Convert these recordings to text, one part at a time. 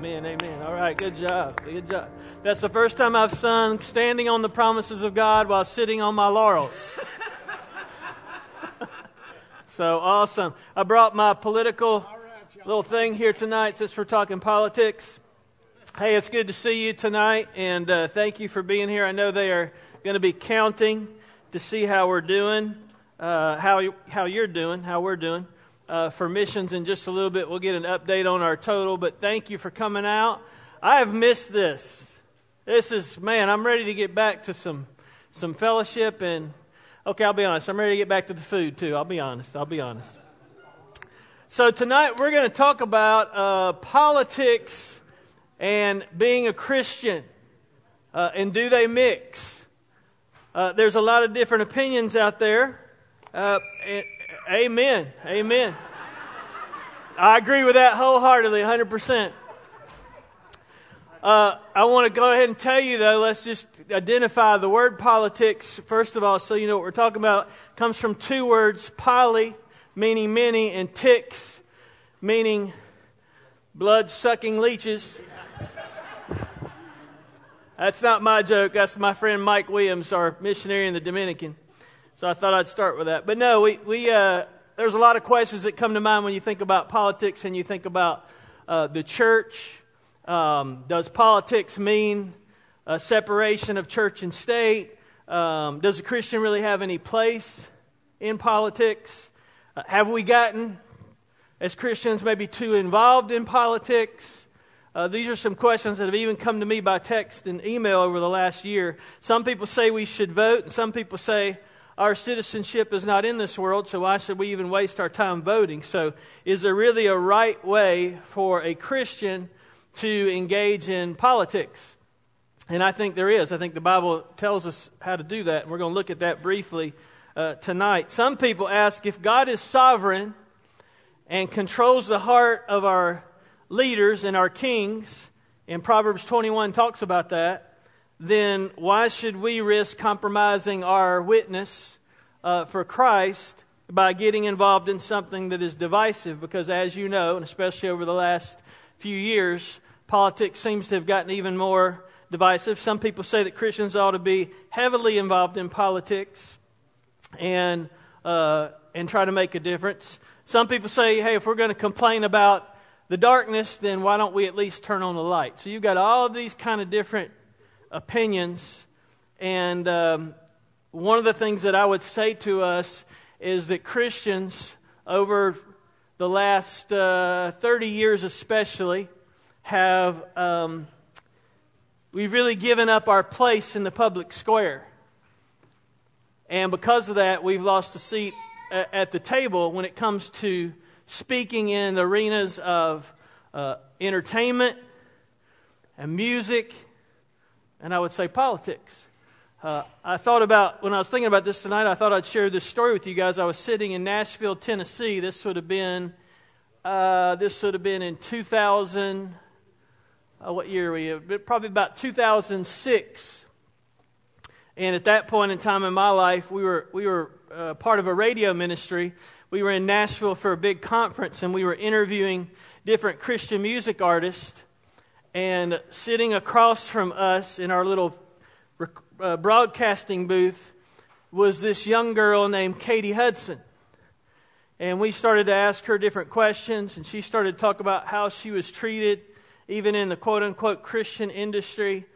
Amen, amen. All right, good job. Good job. That's the first time I've sung Standing on the Promises of God while sitting on my laurels. so awesome. I brought my political little thing here tonight since we're talking politics. Hey, it's good to see you tonight, and uh, thank you for being here. I know they are going to be counting to see how we're doing, uh, how, how you're doing, how we're doing uh, for missions in just a little bit. We'll get an update on our total, but thank you for coming out. I have missed this. This is, man, I'm ready to get back to some, some fellowship and, okay, I'll be honest. I'm ready to get back to the food too. I'll be honest. I'll be honest. So tonight we're going to talk about uh, politics and being a Christian. Uh, and do they mix? Uh, there's a lot of different opinions out there. Uh, and, Amen. Amen. I agree with that wholeheartedly, 100%. Uh, I want to go ahead and tell you, though, let's just identify the word politics, first of all, so you know what we're talking about. It comes from two words, poly, meaning many, and ticks, meaning blood sucking leeches. That's not my joke. That's my friend Mike Williams, our missionary in the Dominican. So I thought I'd start with that. But no, we, we, uh, there's a lot of questions that come to mind when you think about politics and you think about uh, the church. Um, does politics mean a separation of church and state? Um, does a Christian really have any place in politics? Uh, have we gotten, as Christians, maybe too involved in politics? Uh, these are some questions that have even come to me by text and email over the last year. Some people say we should vote, and some people say our citizenship is not in this world, so why should we even waste our time voting? So, is there really a right way for a Christian to engage in politics? And I think there is. I think the Bible tells us how to do that, and we're going to look at that briefly uh, tonight. Some people ask if God is sovereign and controls the heart of our leaders and our kings, and Proverbs 21 talks about that then why should we risk compromising our witness uh, for Christ by getting involved in something that is divisive? Because, as you know, and especially over the last few years, politics seems to have gotten even more divisive. Some people say that Christians ought to be heavily involved in politics and, uh, and try to make a difference. Some people say, hey, if we're going to complain about the darkness, then why don't we at least turn on the light? So you've got all these kind of different opinions. And um, one of the things that I would say to us is that Christians, over the last uh, 30 years especially, have um, we've really given up our place in the public square. And because of that, we've lost a seat at the table when it comes to speaking in arenas of uh, entertainment and music and I would say politics. Uh, I thought about, when I was thinking about this tonight, I thought I'd share this story with you guys. I was sitting in Nashville, Tennessee. This would have been, uh, this would have been in 2000, uh, what year were we? Probably about 2006. And at that point in time in my life, we were, we were uh, part of a radio ministry. We were in Nashville for a big conference, and we were interviewing different Christian music artists. And sitting across from us in our little uh, broadcasting booth was this young girl named Katy Hudson. And we started to ask her different questions, and she started to talk about how she was treated, even in the quote unquote Christian industry.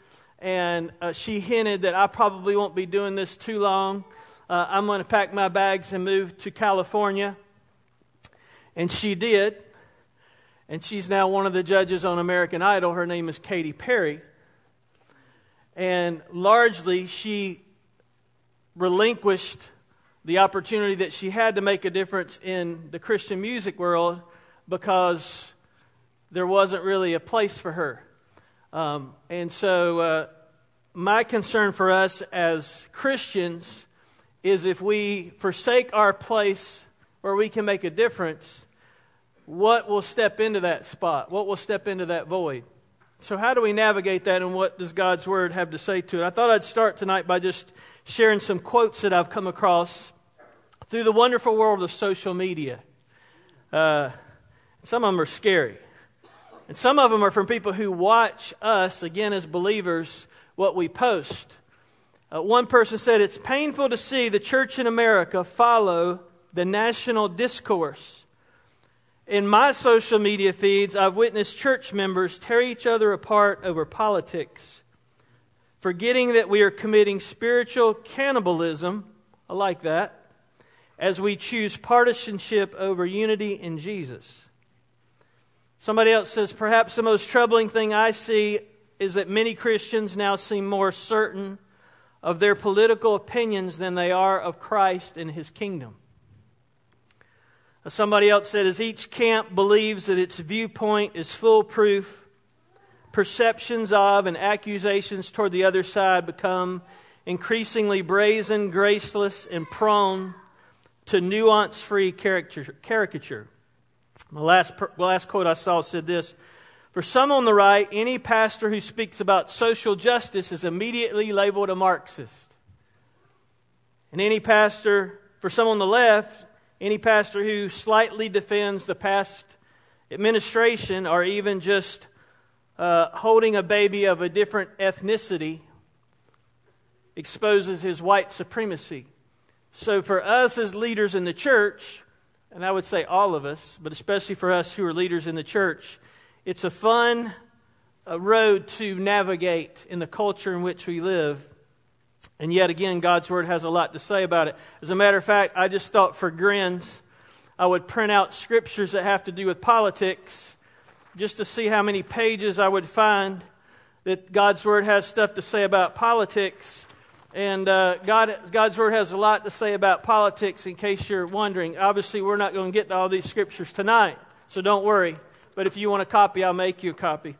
And uh, she hinted that I probably won't be doing this too long. Uh, I'm going to pack my bags and move to California. And she did and she's now one of the judges on American Idol. Her name is Katy Perry. And largely, she relinquished the opportunity that she had to make a difference in the Christian music world because there wasn't really a place for her. Um, and so, uh, my concern for us as Christians is if we forsake our place where we can make a difference, what will step into that spot? What will step into that void? So, how do we navigate that, and what does God's Word have to say to it? I thought I'd start tonight by just sharing some quotes that I've come across through the wonderful world of social media. Uh, some of them are scary. And some of them are from people who watch us, again, as believers, what we post. Uh, one person said, It's painful to see the church in America follow the national discourse. In my social media feeds, I've witnessed church members tear each other apart over politics, forgetting that we are committing spiritual cannibalism. I like that. As we choose partisanship over unity in Jesus. Somebody else says, Perhaps the most troubling thing I see is that many Christians now seem more certain of their political opinions than they are of Christ and his kingdom. Somebody else said, as each camp believes that its viewpoint is foolproof, perceptions of and accusations toward the other side become increasingly brazen, graceless, and prone to nuance free caricature. The last, last quote I saw said this For some on the right, any pastor who speaks about social justice is immediately labeled a Marxist. And any pastor, for some on the left, any pastor who slightly defends the past administration or even just uh, holding a baby of a different ethnicity exposes his white supremacy. So, for us as leaders in the church, and I would say all of us, but especially for us who are leaders in the church, it's a fun uh, road to navigate in the culture in which we live. And yet again, God's Word has a lot to say about it. As a matter of fact, I just thought for grins, I would print out scriptures that have to do with politics just to see how many pages I would find that God's Word has stuff to say about politics. And uh, God, God's Word has a lot to say about politics, in case you're wondering. Obviously, we're not going to get to all these scriptures tonight, so don't worry. But if you want a copy, I'll make you a copy.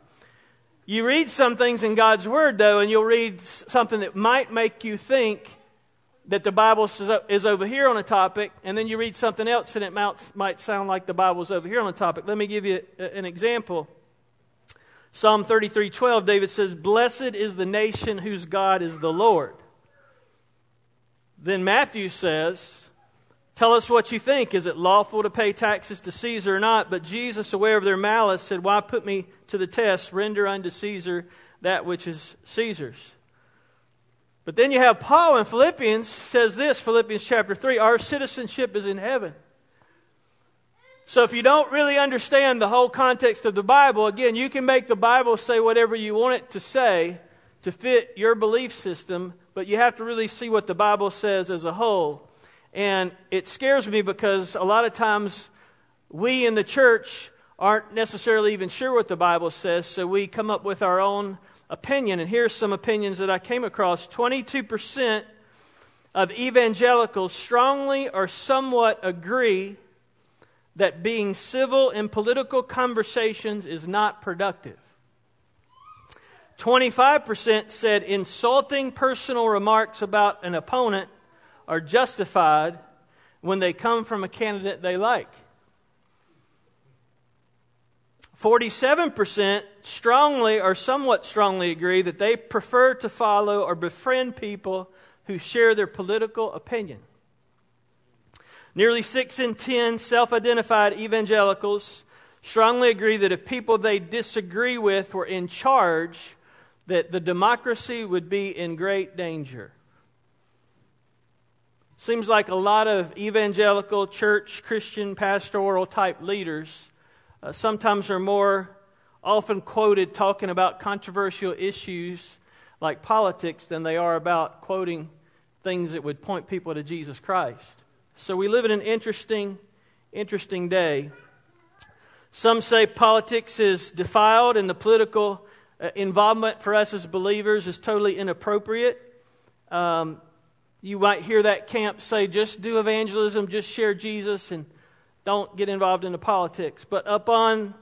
You read some things in God's Word, though, and you'll read something that might make you think that the Bible is over here on a topic, and then you read something else and it might sound like the Bible is over here on a topic. Let me give you an example. Psalm 33:12 David says, "Blessed is the nation whose God is the Lord." Then Matthew says, Tell us what you think. Is it lawful to pay taxes to Caesar or not? But Jesus, aware of their malice, said, Why put me to the test? Render unto Caesar that which is Caesar's. But then you have Paul in Philippians says this, Philippians chapter 3, our citizenship is in heaven. So if you don't really understand the whole context of the Bible, again, you can make the Bible say whatever you want it to say to fit your belief system, but you have to really see what the Bible says as a whole. And it scares me because a lot of times we in the church aren't necessarily even sure what the Bible says, so we come up with our own opinion. And here's some opinions that I came across 22% of evangelicals strongly or somewhat agree that being civil in political conversations is not productive. 25% said insulting personal remarks about an opponent are justified when they come from a candidate they like. 47% strongly or somewhat strongly agree that they prefer to follow or befriend people who share their political opinion. Nearly 6 in 10 self identified evangelicals strongly agree that if people they disagree with were in charge, that the democracy would be in great danger. Seems like a lot of evangelical church, Christian, pastoral type leaders uh, sometimes are more often quoted talking about controversial issues like politics than they are about quoting things that would point people to Jesus Christ. So we live in an interesting, interesting day. Some say politics is defiled and the political uh, involvement for us as believers is totally inappropriate. Um, you might hear that camp say, just do evangelism, just share Jesus, and don't get involved in the politics. But upon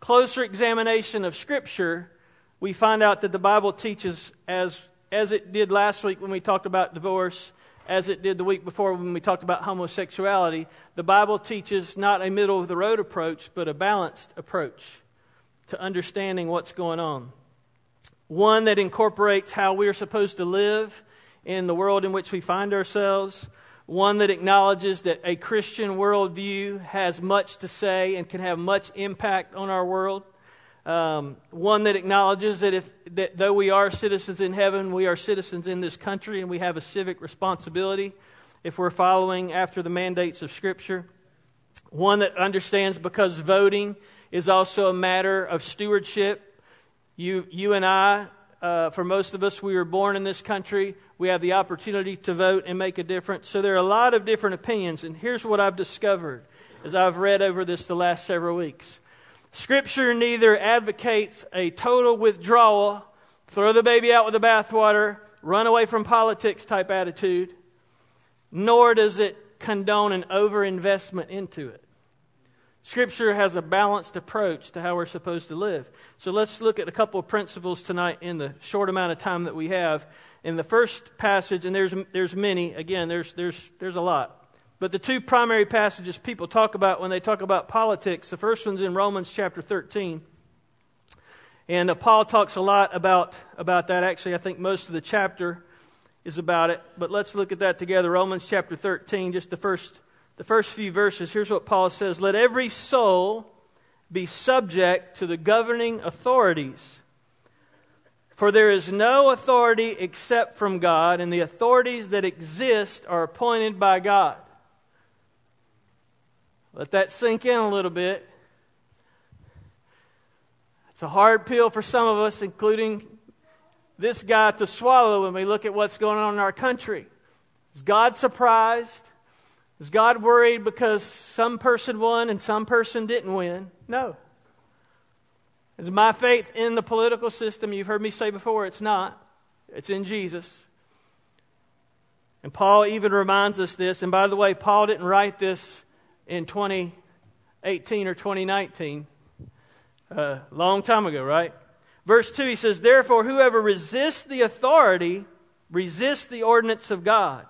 closer examination of Scripture, we find out that the Bible teaches, as, as it did last week when we talked about divorce, as it did the week before when we talked about homosexuality, the Bible teaches not a middle of the road approach, but a balanced approach to understanding what's going on. One that incorporates how we are supposed to live in the world in which we find ourselves, one that acknowledges that a Christian worldview has much to say and can have much impact on our world, Um, one that acknowledges that if that though we are citizens in heaven, we are citizens in this country, and we have a civic responsibility if we're following after the mandates of Scripture. One that understands because voting is also a matter of stewardship. You, you and I, uh, for most of us, we were born in this country. We have the opportunity to vote and make a difference. So there are a lot of different opinions. And here's what I've discovered as I've read over this the last several weeks Scripture neither advocates a total withdrawal, throw the baby out with the bathwater, run away from politics type attitude, nor does it condone an overinvestment into it. Scripture has a balanced approach to how we're supposed to live. So let's look at a couple of principles tonight in the short amount of time that we have. In the first passage, and there's, there's many, again, there's, there's, there's a lot. But the two primary passages people talk about when they talk about politics, the first one's in Romans chapter 13. And uh, Paul talks a lot about, about that. Actually, I think most of the chapter is about it. But let's look at that together. Romans chapter 13, just the first, the first few verses. Here's what Paul says Let every soul be subject to the governing authorities. For there is no authority except from God, and the authorities that exist are appointed by God. Let that sink in a little bit. It's a hard pill for some of us, including this guy, to swallow when we look at what's going on in our country. Is God surprised? Is God worried because some person won and some person didn't win? No. Is my faith in the political system? You've heard me say before, it's not. It's in Jesus. And Paul even reminds us this. And by the way, Paul didn't write this in 2018 or 2019, a uh, long time ago, right? Verse 2, he says, Therefore, whoever resists the authority resists the ordinance of God.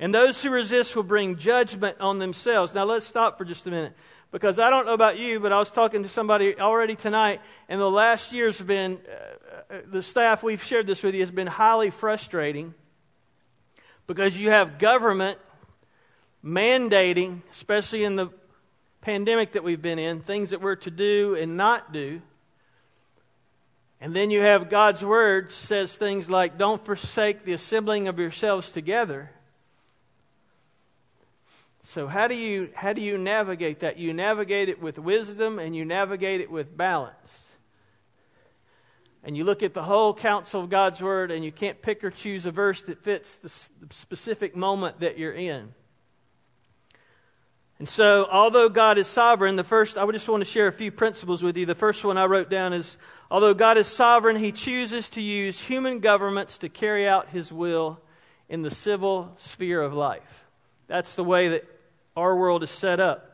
And those who resist will bring judgment on themselves. Now, let's stop for just a minute. Because I don't know about you, but I was talking to somebody already tonight, and the last years have been, uh, uh the staff, we've shared this with you, has been highly frustrating because you have government mandating, especially in the pandemic that we've been in, things that we're to do and not do. And then you have God's word says things like, don't forsake the assembling of yourselves together. So how do you how do you navigate that? You navigate it with wisdom and you navigate it with balance. And you look at the whole counsel of God's word and you can't pick or choose a verse that fits the specific moment that you're in. And so, although God is sovereign, the first, I just want to share a few principles with you. The first one I wrote down is although God is sovereign, he chooses to use human governments to carry out his will in the civil sphere of life. That's the way that our world is set up.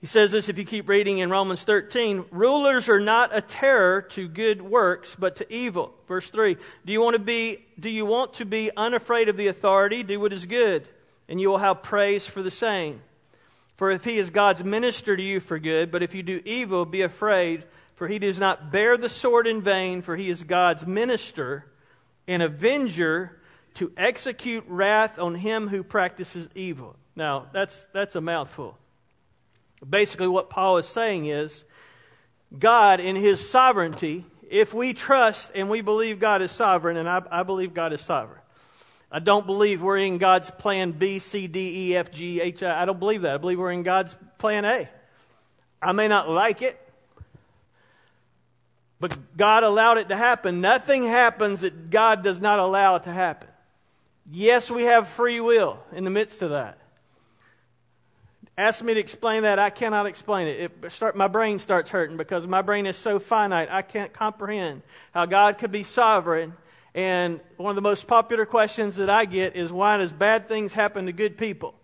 He says this if you keep reading in Romans 13 rulers are not a terror to good works, but to evil. Verse 3 Do you want to be, do you want to be unafraid of the authority? Do what is good and you will have praise for the same. For if he is God's minister to you for good, but if you do evil, be afraid, for he does not bear the sword in vain, for he is God's minister and avenger to execute wrath on him who practices evil. Now, that's, that's a mouthful. Basically, what Paul is saying is God, in his sovereignty, if we trust and we believe God is sovereign, and I, I believe God is sovereign, I don't believe we're in God's plan B, C, D, E, F, G, H, I. I don't believe that. I believe we're in God's plan A. I may not like it, but God allowed it to happen. Nothing happens that God does not allow it to happen. Yes, we have free will in the midst of that. Ask me to explain that. I cannot explain it. it start, my brain starts hurting because my brain is so finite. I can't comprehend how God could be sovereign and one of the most popular questions that I get is why does bad things happen to good people?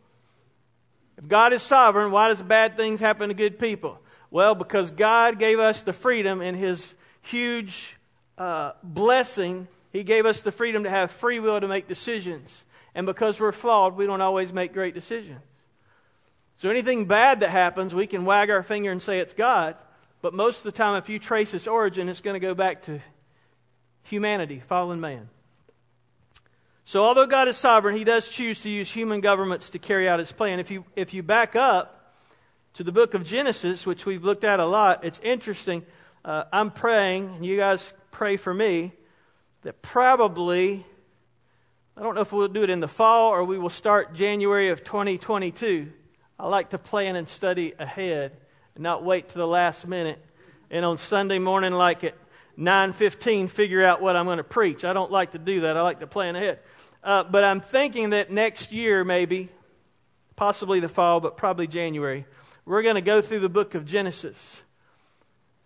If God is sovereign, why does bad things happen to good people? Well, because God gave us the freedom in His huge uh, blessing. He gave us the freedom to have free will to make decisions. And because we're flawed, we don't always make great decisions. So anything bad that happens, we can wag our finger and say it's God. But most of the time, if you trace its origin, it's going to go back to humanity, fallen man. So, although God is sovereign, He does choose to use human governments to carry out His plan. If you, if you back up to the book of Genesis, which we've looked at a lot. It's interesting. Uh, I'm praying, and you guys pray for me, that probably, I don't know if we'll do it in the fall or we will start January of 2022. I like to plan and study ahead and not wait to the last minute. And on Sunday morning, like at 9:15, figure out what I'm going to preach. I don't like to do that. I like to plan ahead. Uh, but I'm thinking that next year, maybe, possibly the fall, but probably January, we're going to go through the book of Genesis.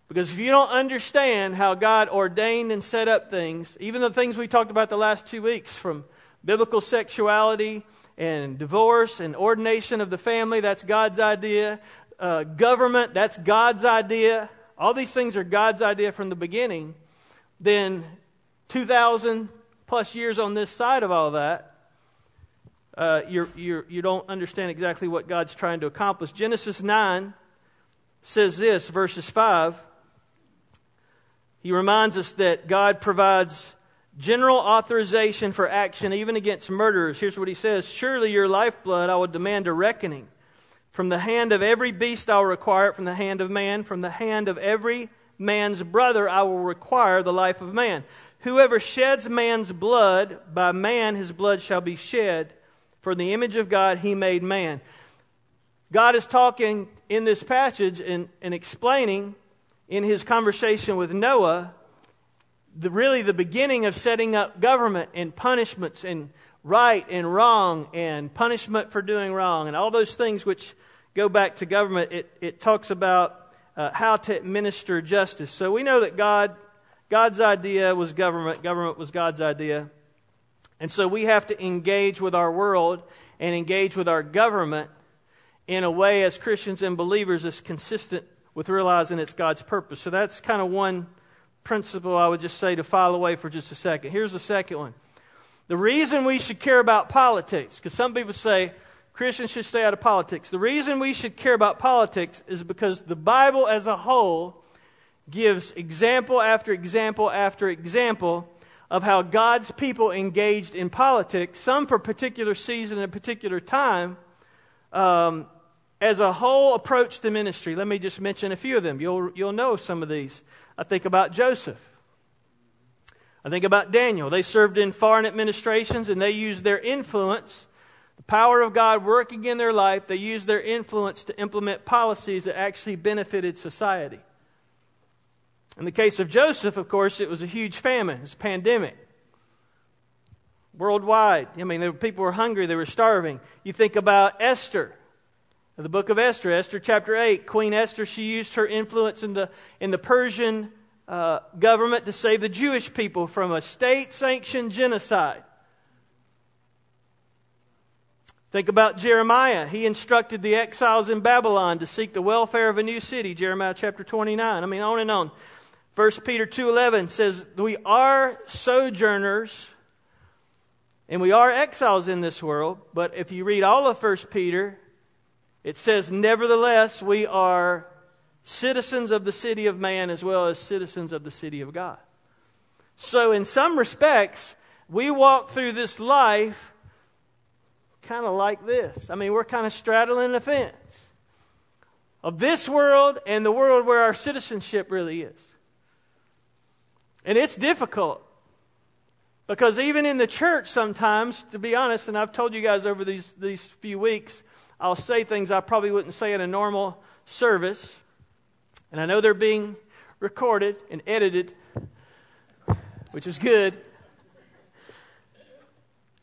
Because if you don't understand how God ordained and set up things, even the things we talked about the last two weeks, from biblical sexuality and divorce and ordination of the family, that's God's idea. Uh, government, that's God's idea. All these things are God's idea from the beginning. Then 2,000 plus years on this side of all that, uh, you're, you're, you don't understand exactly what God's trying to accomplish. Genesis 9 says this, verses 5. He reminds us that God provides general authorization for action even against murderers. Here's what he says Surely your lifeblood I will demand a reckoning. From the hand of every beast I will require it, from the hand of man, from the hand of every man's brother I will require the life of man. Whoever sheds man's blood, by man his blood shall be shed. For in the image of God he made man. God is talking in this passage and, and explaining in his conversation with Noah the, really the beginning of setting up government and punishments and right and wrong and punishment for doing wrong and all those things which go back to government. It, it talks about uh, how to administer justice. So we know that God, God's idea was government, government was God's idea. And so we have to engage with our world and engage with our government in a way as Christians and believers is consistent with realizing it's God's purpose. So that's kind of one principle I would just say to file away for just a second. Here's the second one. The reason we should care about politics, because some people say Christians should stay out of politics. The reason we should care about politics is because the Bible as a whole gives example after example after example of how God's people engaged in politics, some for a particular season and a particular time, um, as a whole approach to ministry. Let me just mention a few of them. You'll, you'll know some of these. I think about Joseph. I think about Daniel. They served in foreign administrations and they used their influence, the power of God working in their life, they used their influence to implement policies that actually benefited society. In the case of Joseph, of course, it was a huge famine, it was a pandemic. Worldwide. I mean, were, people were hungry, they were starving. You think about Esther, the book of Esther, Esther chapter 8. Queen Esther, she used her influence in the, in the Persian uh, government to save the Jewish people from a state sanctioned genocide. Think about Jeremiah. He instructed the exiles in Babylon to seek the welfare of a new city, Jeremiah chapter 29. I mean, on and on. 1 Peter 2:11 says we are sojourners and we are exiles in this world, but if you read all of 1 Peter, it says nevertheless we are citizens of the city of man as well as citizens of the city of God. So in some respects, we walk through this life kind of like this. I mean, we're kind of straddling the fence of this world and the world where our citizenship really is. And it's difficult. Because even in the church, sometimes, to be honest, and I've told you guys over these, these few weeks, I'll say things I probably wouldn't say in a normal service. And I know they're being recorded and edited, which is good.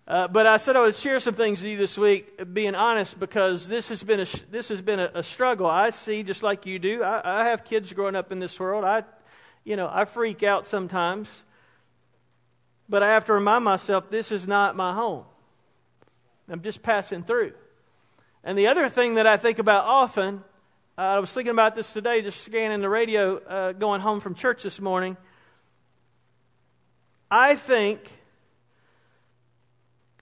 Uh, but I said I would share some things with you this week, being honest, because this has been a, this has been a, a struggle. I see, just like you do. I, I have kids growing up in this world. I you know, I freak out sometimes. But I have to remind myself this is not my home. I'm just passing through. And the other thing that I think about often, uh, I was thinking about this today, just scanning the radio uh, going home from church this morning. I think,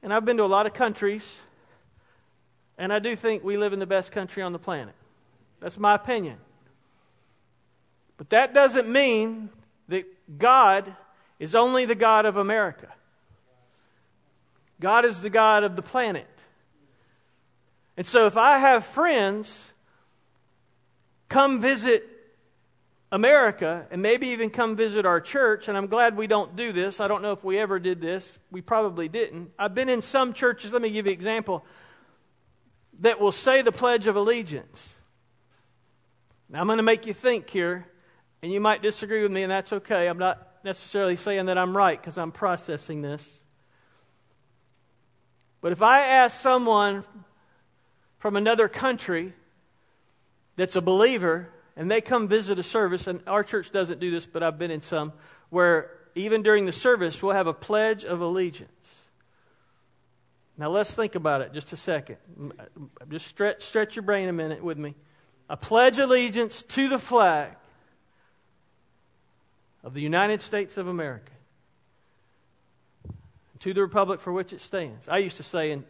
and I've been to a lot of countries, and I do think we live in the best country on the planet. That's my opinion. But that doesn't mean that God is only the God of America. God is the God of the planet. And so if I have friends come visit America and maybe even come visit our church, and I'm glad we don't do this. I don't know if we ever did this. We probably didn't. I've been in some churches, let me give you an example, that will say the Pledge of Allegiance. Now, I'm going to make you think here, and you might disagree with me, and that's okay. I'm not necessarily saying that I'm right because I'm processing this. But if I ask someone from another country that's a believer and they come visit a service, and our church doesn't do this, but I've been in some, where even during the service we'll have a pledge of allegiance. Now let's think about it just a second. Uh, just stretch, stretch your brain a minute with me. A pledge allegiance to the flag of the United States of America, to the republic for which it stands. I used to say, and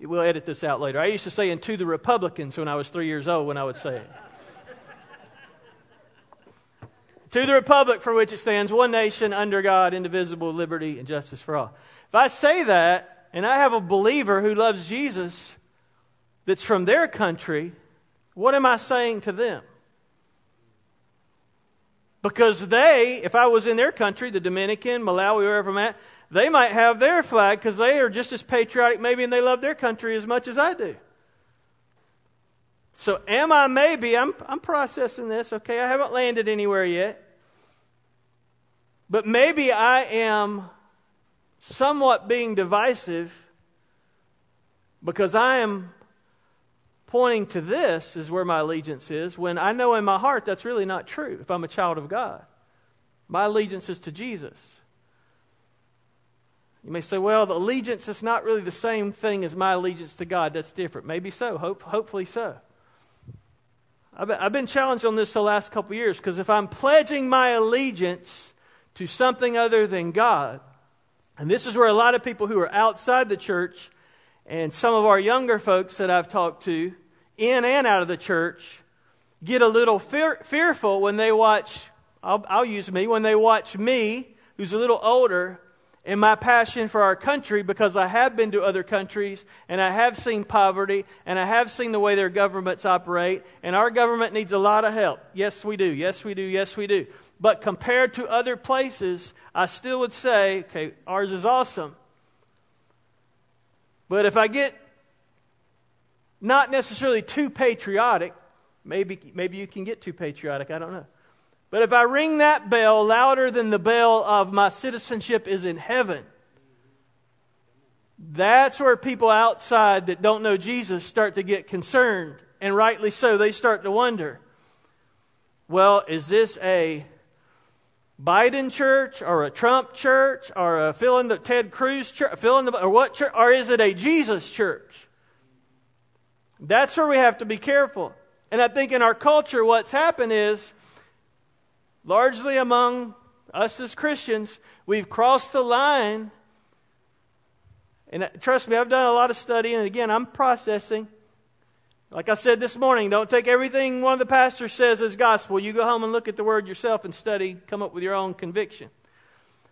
we'll edit this out later, I used to say, and to the Republicans when I was three years old when I would say it. to the republic for which it stands, one nation under God, indivisible, liberty, and justice for all. If I say that, and I have a believer who loves Jesus that's from their country, what am I saying to them? Because they, if I was in their country, the Dominican, Malawi, wherever I'm at, they might have their flag because they are just as patriotic, maybe, and they love their country as much as I do. So, am I maybe, I'm, I'm processing this, okay? I haven't landed anywhere yet. But maybe I am somewhat being divisive because I am pointing to this is where my allegiance is when I know in my heart that's really not true if I'm a child of God. My allegiance is to Jesus. You may say, well, the allegiance is not really the same thing as my allegiance to God. That's different. Maybe so. Hope, hopefully so. I've been, challenged on this the last couple years because if I'm pledging my allegiance to something other than God, and this is where a lot of people who are outside the church and some of our younger folks that I've talked to, in and out of the church, get a little fear, fearful when they watch, I'll, I'll use me, when they watch me, who's a little older, and my passion for our country because I have been to other countries and I have seen poverty and I have seen the way their governments operate, and our government needs a lot of help. Yes, we do. Yes, we do. Yes, we do. But compared to other places, I still would say, okay, ours is awesome. But if I get not necessarily too patriotic, maybe, maybe you can get too patriotic, I don't know. But if I ring that bell louder than the bell of my citizenship is in heaven, that's where people outside that don't know Jesus start to get concerned. And rightly so, they start to wonder well, is this a Biden church or a Trump church or a fill in the Ted Cruz church, fill in the, or what church, or is it a Jesus church? That's where we have to be careful. And I think in our culture, what's happened is, largely among us as Christians, we've crossed the line. And uh, trust me, I've done a lot of studying, and again, I'm processing. Like I said this morning, don't take everything one of the pastors says as gospel. You go home and look at the word yourself and study, come up with your own conviction.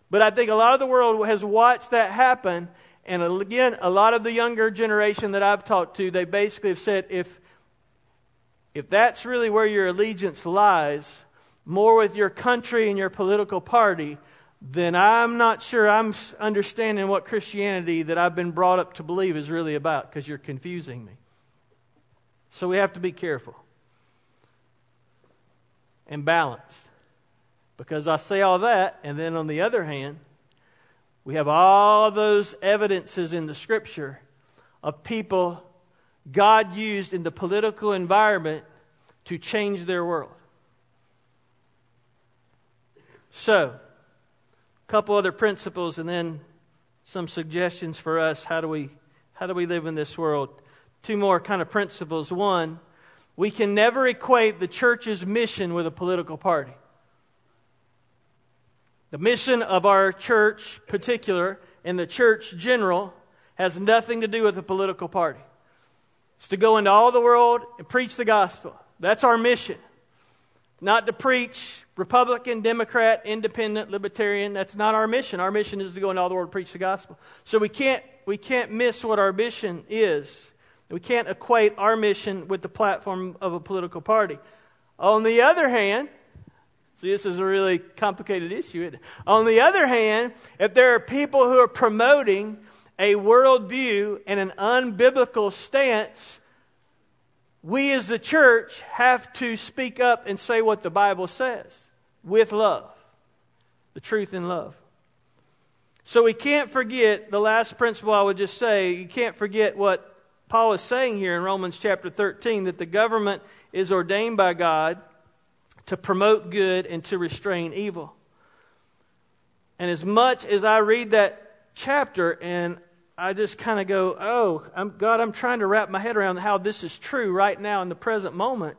But I think a lot of the world has watched that happen. And again, a lot of the younger generation that I've talked to, they basically have said if, if that's really where your allegiance lies, more with your country and your political party, then I'm not sure I'm understanding what Christianity that I've been brought up to believe is really about because you're confusing me. So we have to be careful and balanced. Because I say all that, and then on the other hand, we have all those evidences in the scripture of people God used in the political environment to change their world. So, a couple other principles and then some suggestions for us. How do we, how do we live in this world? two more kind of principles. One, we can never equate the church's mission with a political party. The mission of our church, particular, and the church general, has nothing to do with a political party. It's to go into all the world and preach the gospel. That's our mission. Not to preach Republican, Democrat, Independent, Libertarian. That's not our mission. Our mission is to go into all the world and preach the gospel. So we can't, we can't miss what our mission is. We can't equate our mission with the platform of a political party. On the other hand, see, this is a really complicated issue. On the other hand, if there are people who are promoting a worldview and an unbiblical stance, we as the church have to speak up and say what the Bible says with love, the truth in love. So we can't forget the last principle I would just say, you can't forget what Paul is saying here in Romans chapter 13 that the government is ordained by God to promote good and to restrain evil. And as much as I read that chapter and I just kind of go, oh, I'm, God, I'm trying to wrap my head around how this is true right now in the present moment.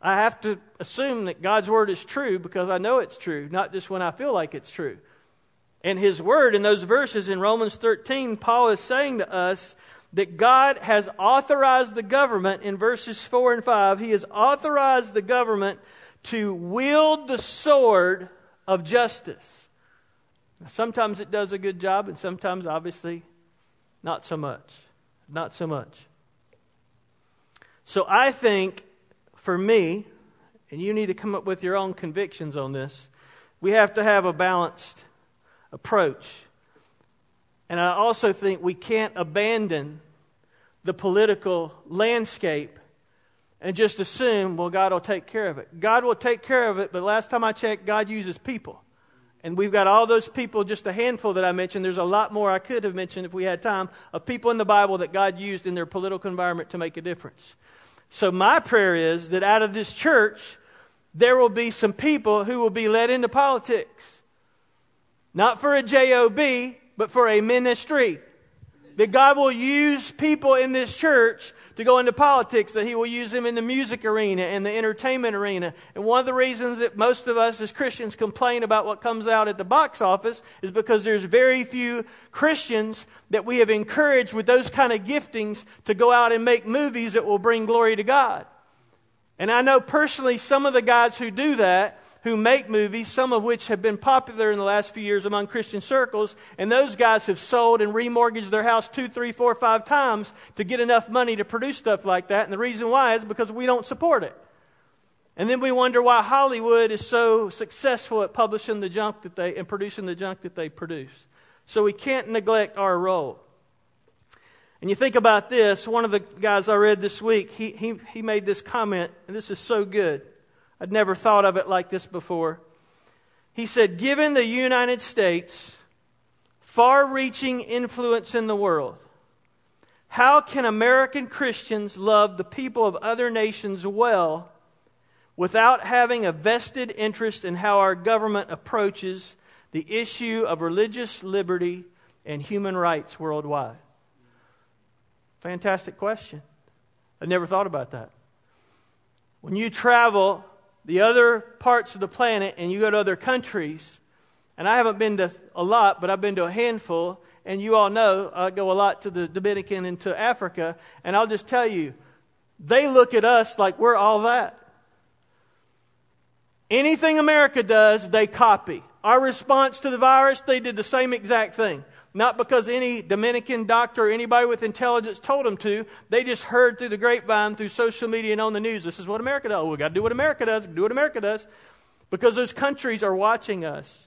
I have to assume that God's word is true because I know it's true, not just when I feel like it's true. And his word in those verses in Romans 13, Paul is saying to us that God has authorized the government in verses 4 and 5, he has authorized the government to wield the sword of justice. Sometimes it does a good job, and sometimes, obviously, not so much. Not so much. So I think for me, and you need to come up with your own convictions on this, we have to have a balanced approach. And I also think we can't abandon the political landscape and just assume, well, God will take care of it. God will take care of it, but last time I checked, God uses people. And we've got all those people, just a handful that I mentioned. There's a lot more I could have mentioned if we had time, of people in the Bible that God used in their political environment to make a difference. So my prayer is that out of this church, there will be some people who will be led into politics. Not for a job, but for a ministry. That God will use people in this church to go into politics, that He will use them in the music arena and the entertainment arena. And one of the reasons that most of us as Christians complain about what comes out at the box office is because there's very few Christians that we have encouraged with those kind of giftings to go out and make movies that will bring glory to God. And I know personally some of the guys who do that who make movies, some of which have been popular in the last few years among Christian circles, and those guys have sold and remortgaged their house two, three, four, five times to get enough money to produce stuff like that. And the reason why is because we don't support it. And then we wonder why Hollywood is so successful at publishing the junk that they and producing the junk that they produce. So we can't neglect our role. And you think about this, one of the guys I read this week, he, he, he made this comment, and this is so good. I'd never thought of it like this before. He said, Given the United States' far reaching influence in the world, how can American Christians love the people of other nations well without having a vested interest in how our government approaches the issue of religious liberty and human rights worldwide? Fantastic question. I never thought about that. When you travel the other parts of the planet and you go to other countries, and I haven't been to a lot, but I've been to a handful, and you all know I go a lot to the Dominican and to Africa, and I'll just tell you, they look at us like we're all that. Anything America does, they copy. Our response to the virus, they did the same exact thing. Not because any Dominican doctor or anybody with intelligence told them to. They just heard through the grapevine, through social media, and on the news. This is what America does. We've got to do what America does. Do what America does. Because those countries are watching us.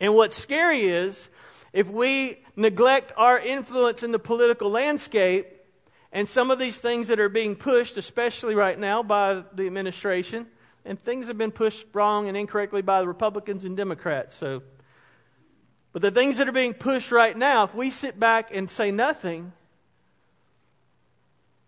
And what's scary is if we neglect our influence in the political landscape and some of these things that are being pushed, especially right now by the administration, and things have been pushed wrong and incorrectly by the Republicans and Democrats. So but the things that are being pushed right now, if we sit back and say nothing,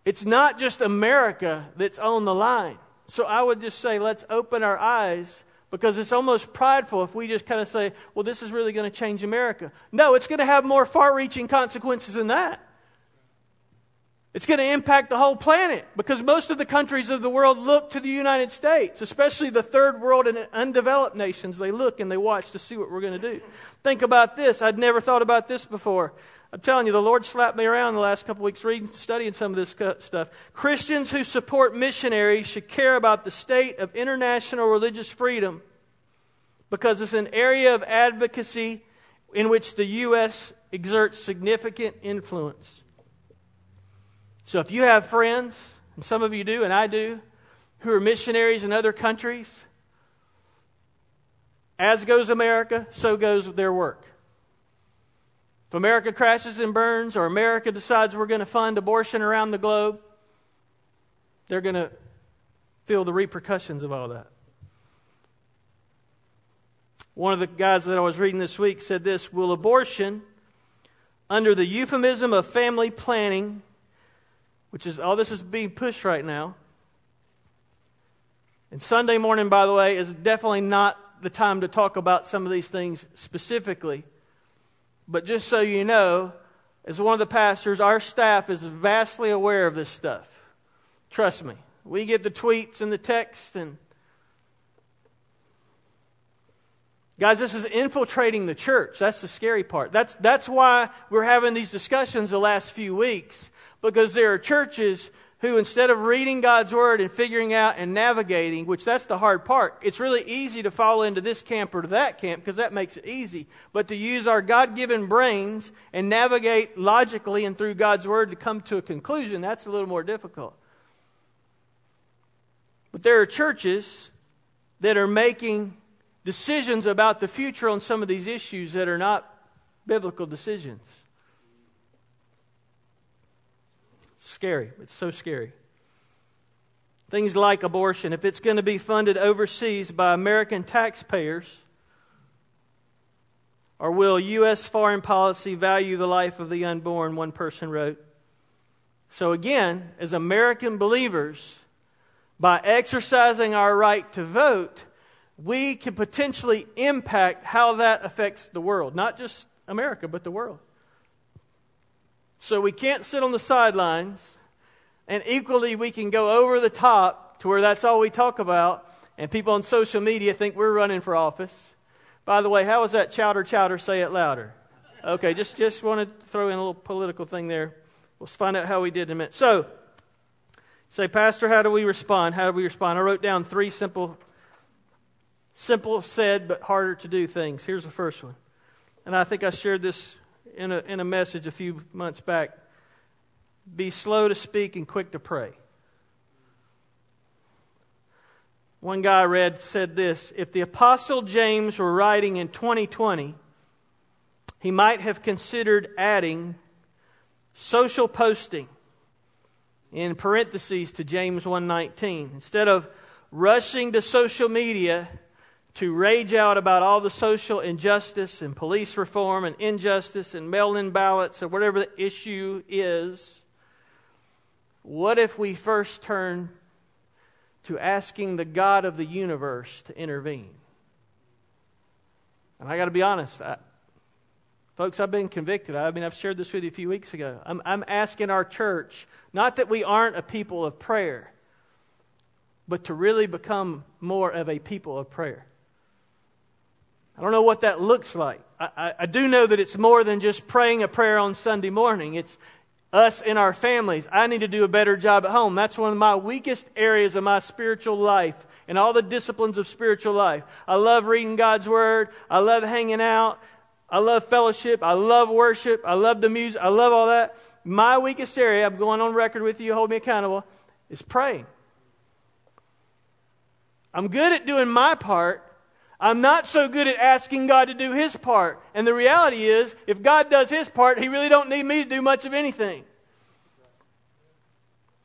it's not just America that's on the line. So I would just say, let's open our eyes because it's almost prideful if we just kind of say, well, this is really going to change America. No, it's going to have more far reaching consequences than that. It's going to impact the whole planet because most of the countries of the world look to the United States, especially the third world and undeveloped nations. They look and they watch to see what we're going to do. Think about this. I'd never thought about this before. I'm telling you, the Lord slapped me around the last couple weeks reading, studying some of this stuff. Christians who support missionaries should care about the state of international religious freedom because it's an area of advocacy in which the U.S. exerts significant influence. So if you have friends, and some of you do, and I do, who are missionaries in other countries, as goes America, so goes their work. If America crashes and burns, or America decides we're going to fund abortion around the globe, they're going to feel the repercussions of all that. One of the guys that I was reading this week said this Will abortion, under the euphemism of family planning, which is all this is being pushed right now, and Sunday morning, by the way, is definitely not the time to talk about some of these things specifically. But just so you know, as one of the pastors, our staff is vastly aware of this stuff. Trust me. We get the tweets and the text and Guys, this is infiltrating the church. That's the scary part. That's, that's why we're having these discussions the last few weeks. Because there are churches who, instead of reading God's Word and figuring out and navigating, which that's the hard part, it's really easy to fall into this camp or to that camp because that makes it easy. But to use our God given brains and navigate logically and through God's Word to come to a conclusion, that's a little more difficult. But there are churches that are making decisions about the future on some of these issues that are not biblical decisions. It's scary. It's so scary. Things like abortion, if it's going to be funded overseas by American taxpayers, or will U.S. foreign policy value the life of the unborn? One person wrote. So, again, as American believers, by exercising our right to vote, we can potentially impact how that affects the world. Not just America, but the world. So we can't sit on the sidelines, and equally, we can go over the top to where that's all we talk about, and people on social media think we're running for office. By the way, how was that chowder chowder? Say it louder. Okay, just, just wanted to throw in a little political thing there. We'll find out how we did in a minute. So, Say, Pastor, how do we respond? How do we respond? I wrote down three simple, simple said but harder to do things. Here's the first one. And I think I shared this in a, in a message a few months back. Be slow to speak and quick to pray. One guy I read said this If the Apostle James were writing in 2020, he might have considered adding social posting in parentheses to James 1:19. Instead of rushing to social media to rage out about all the social injustice and police reform and injustice and mail-in ballots or whatever the issue is, what if we first turn to asking the God of the universe to intervene? And I got to be honest, I, Folks, I've been convicted. I mean, I've shared this with you a few weeks ago. I'm, I'm asking our church, not that we aren't a people of prayer, but to really become more of a people of prayer. I don't know what that looks like. I, I, I, do know that it's more than just praying a prayer on Sunday morning. It's us in our families. I need to do a better job at home. That's one of my weakest areas of my spiritual life and all the disciplines of spiritual life. I love reading God's Word. I love hanging out. I love fellowship. I love worship. I love the music. I love all that. My weakest area, I'm going on record with you, hold me accountable, is praying. I'm good at doing my part. I'm not so good at asking God to do his part. And the reality is, if God does his part, he really don't need me to do much of anything.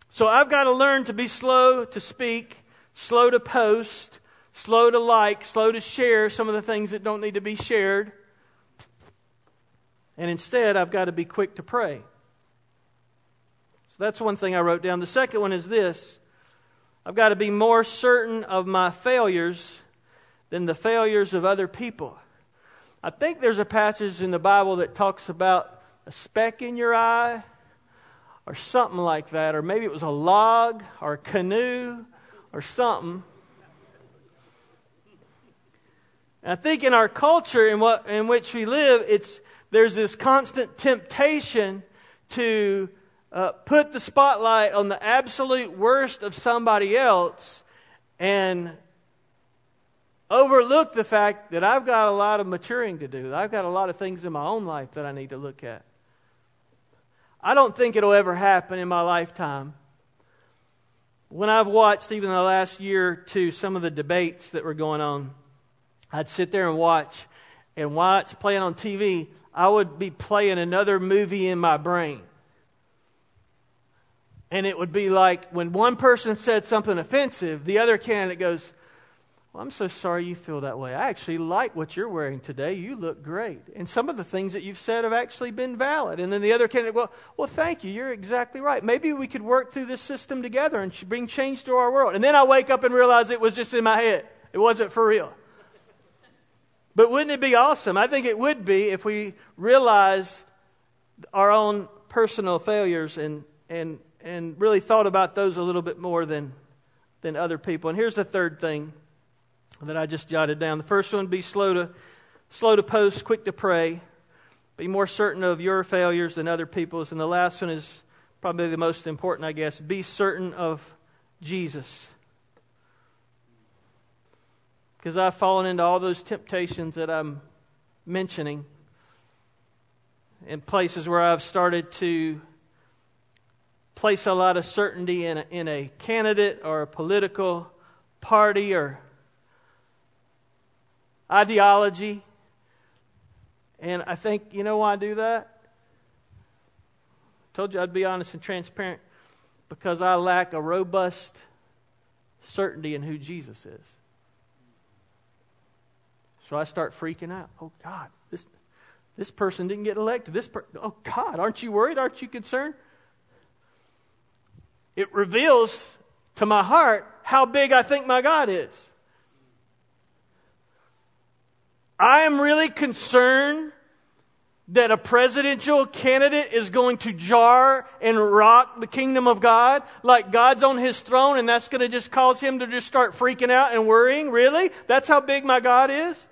So I've got to learn to be slow to speak, slow to post, slow to like, slow to share some of the things that don't need to be shared. And instead, I've got to be quick to pray. So that's one thing I wrote down. The second one is this I've got to be more certain of my failures than the failures of other people. I think there's a passage in the Bible that talks about a speck in your eye or something like that, or maybe it was a log or a canoe or something. And I think in our culture in, what, in which we live, it's, there's this constant temptation to uh, put the spotlight on the absolute worst of somebody else and overlook the fact that I've got a lot of maturing to do. I've got a lot of things in my own life that I need to look at. I don't think it'll ever happen in my lifetime. When I've watched, even the last year two, some of the debates that were going on, I'd sit there and watch. And while it's playing on TV, I would be playing another movie in my brain. And it would be like when one person said something offensive, the other candidate goes, well, I'm so sorry you feel that way. I actually like what you're wearing today. You look great. And some of the things that you've said have actually been valid. And then the other candidate, well, well, thank you. You're exactly right. Maybe we could work through this system together and bring change to our world. And then I wake up and realize it was just in my head. It wasn't for real. But wouldn't it be awesome? I think it would be if we realized our own personal failures and, and, and really thought about those a little bit more than, than other people. And here's the third thing that I just jotted down. The first one be slow to slow to post, quick to pray. Be more certain of your failures than other people's. And the last one is probably the most important, I guess. Be certain of Jesus. Because I've fallen into all those temptations that I'm mentioning in places where I've started to place a lot of certainty in a, in a candidate or a political party or ideology. And I think, you know why I do that? I told you I'd be honest and transparent because I lack a robust certainty in who Jesus is. So I start freaking out. Oh God, this this person didn't get elected. This per- oh God, aren't you worried? Aren't you concerned? It reveals to my heart how big I think my God is. I am really concerned that a presidential candidate is going to jar and rock the kingdom of God like God's on his throne and that's going to just cause him to just start freaking out and worrying. Really? That's how big my God is?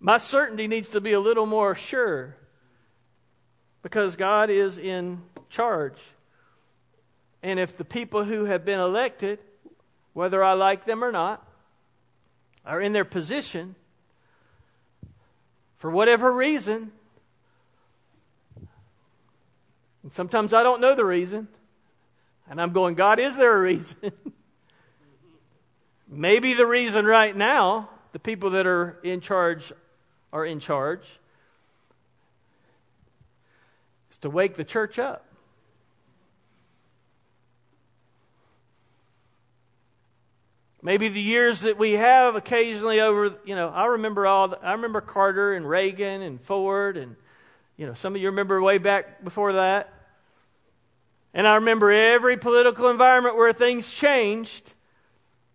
My certainty needs to be a little more sure because God is in charge. And if the people who have been elected, whether I like them or not, are in their position for whatever reason. And sometimes I don't know the reason. And I'm going, God, is there a reason? Maybe the reason right now, the people that are in charge are in charge, is to wake the church up. Maybe the years that we have occasionally over, you know, I remember all, the, I remember Carter and Reagan and Ford and, you know, some of you remember way back before that. And I remember every political environment where things changed.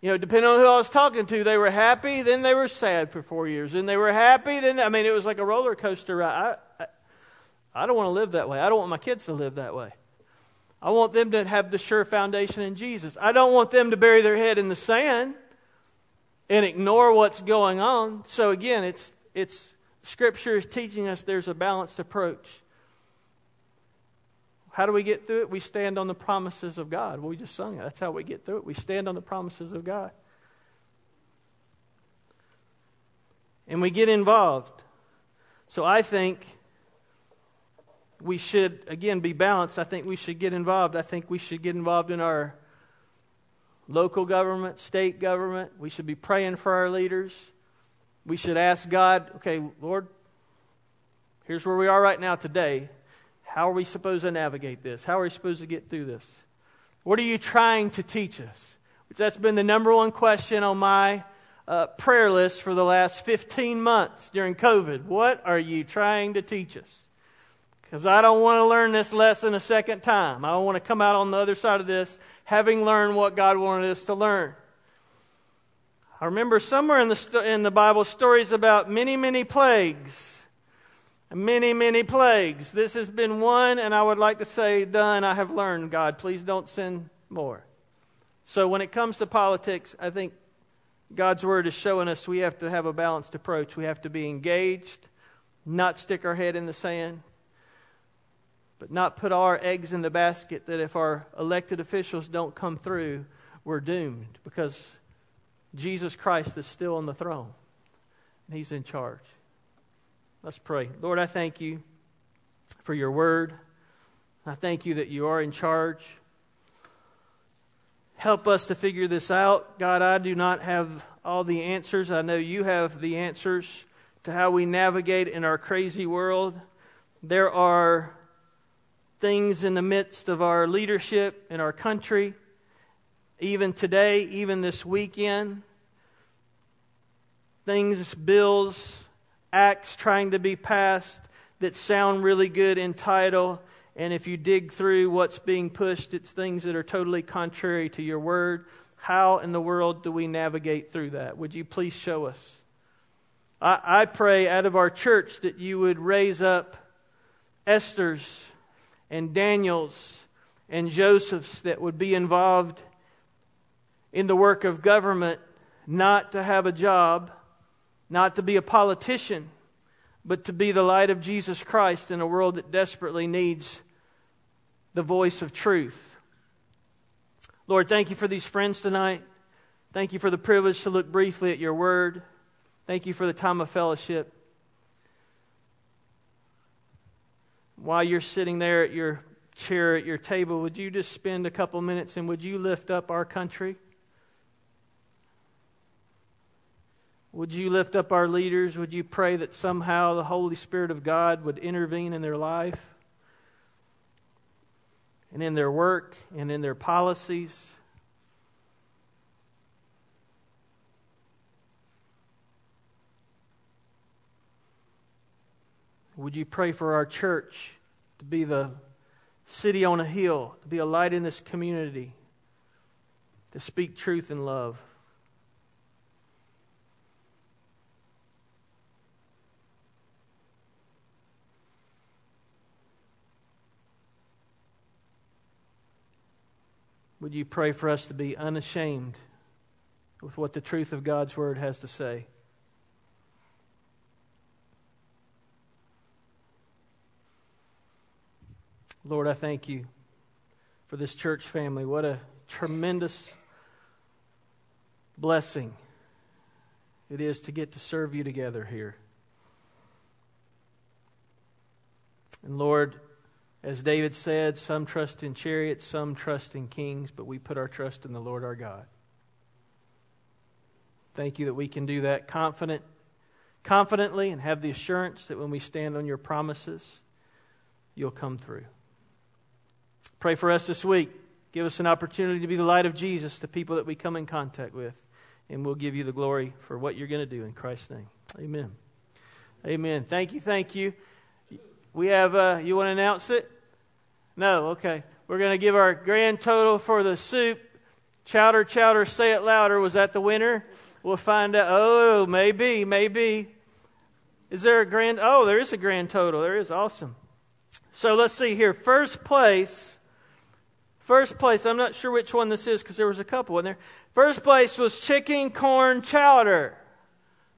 You know, depending on who I was talking to, they were happy, then they were sad for four years. Then they were happy, then, I mean, it was like a roller coaster ride. I, I, I don't want to live that way. I don't want my kids to live that way. I want them to have the sure foundation in Jesus. I don't want them to bury their head in the sand and ignore what's going on. So again, it's it's scripture is teaching us there's a balanced approach. How do we get through it? We stand on the promises of God. Well, we just sung it. That's how we get through it. We stand on the promises of God. And we get involved. So I think we should, again, be balanced. I think we should get involved. I think we should get involved in our local government, state government. We should be praying for our leaders. We should ask God, okay, Lord, here's where we are right now today. How are we supposed to navigate this? How are we supposed to get through this? What are you trying to teach us? Which that's been the number one question on my uh, prayer list for the last 15 months during COVID. What are you trying to teach us? Because I don't want to learn this lesson a second time. I want to come out on the other side of this having learned what God wanted us to learn. I remember somewhere in the, in the Bible stories about many, many plagues. Many, many plagues. This has been one, and I would like to say, done. I have learned, God. Please don't send more. So when it comes to politics, I think God's word is showing us we have to have a balanced approach. We have to be engaged, not stick our head in the sand but not put our eggs in the basket that if our elected officials don't come through, we're doomed because Jesus Christ is still on the throne and He's in charge. Let's pray. Lord, I thank you for your word. I thank you that you are in charge. Help us to figure this out. God, I do not have all the answers. I know you have the answers to how we navigate in our crazy world. There are things in the midst of our leadership in our country, even today, even this weekend. Things, bills, acts trying to be passed that sound really good in title. And if you dig through what's being pushed, it's things that are totally contrary to your word. How in the world do we navigate through that? Would you please show us? I, I pray out of our church that you would raise up Esther's and Daniel's and Joseph's that would be involved in the work of government, not to have a job, not to be a politician, but to be the light of Jesus Christ in a world that desperately needs the voice of truth. Lord, thank you for these friends tonight. Thank you for the privilege to look briefly at your word. Thank you for the time of fellowship. While you're sitting there at your chair at your table, would you just spend a couple minutes and would you lift up our country? Would you lift up our leaders? Would you pray that somehow the Holy Spirit of God would intervene in their life and in their work and in their policies? Would you pray for our church to be the city on a hill, to be a light in this community, to speak truth and love? Would you pray for us to be unashamed with what the truth of God's Word has to say? Lord, I thank you for this church family. What a tremendous blessing it is to get to serve you together here. And Lord, as David said, some trust in chariots, some trust in kings, but we put our trust in the Lord our God. Thank you that we can do that confident, confidently and have the assurance that when we stand on your promises, you'll come through. Pray for us this week. Give us an opportunity to be the light of Jesus to people that we come in contact with. And we'll give you the glory for what you're going to do in Christ's name. Amen. Amen. Thank you. Thank you. We have, uh, you want to announce it? No, okay. We're going to give our grand total for the soup. Chowder, chowder, say it louder. Was that the winner? We'll find out. Oh, maybe, maybe. Is there a grand? Oh, there is a grand total. There is. Awesome. So let's see here. First place. First place. I'm not sure which one this is because there was a couple in there. First place was chicken corn chowder.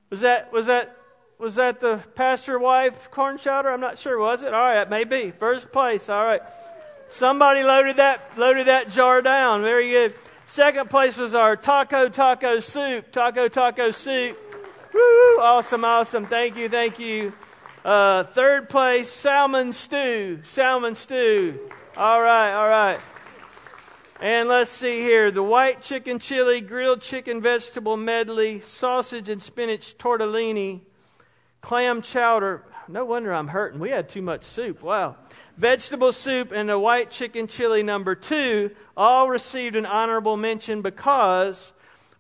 Was that, was that was that the pastor wife corn chowder? I'm not sure. Was it? All right, maybe first place. All right. Somebody loaded that loaded that jar down. Very good. Second place was our taco taco soup. Taco taco soup. Woo! Awesome, awesome. Thank you, thank you. Uh, third place, salmon stew. Salmon stew. All right, all right. And let's see here the white chicken chili, grilled chicken vegetable medley, sausage and spinach tortellini clam chowder. No wonder I'm hurting. We had too much soup. Wow. Vegetable soup and the white chicken chili number two all received an honorable mention because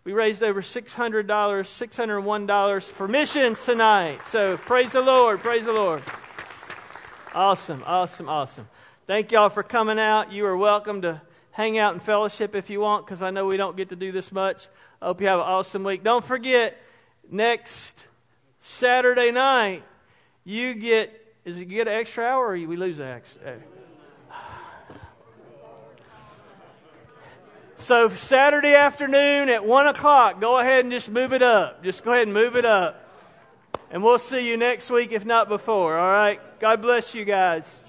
we raised over $600, $601 for missions tonight. So praise the Lord. Praise the Lord. Awesome, awesome, awesome. Thank y'all for coming out. You are welcome to hang out in fellowship if you want because I know we don't get to do this much. I hope you have an awesome week. Don't forget, next Saturday night, you get, is it get an extra hour or we lose an extra? Eh? So Saturday afternoon at 1 o'clock, go ahead and just move it up. Just go ahead and move it up. And we'll see you next week, if not before. All right? God bless you guys.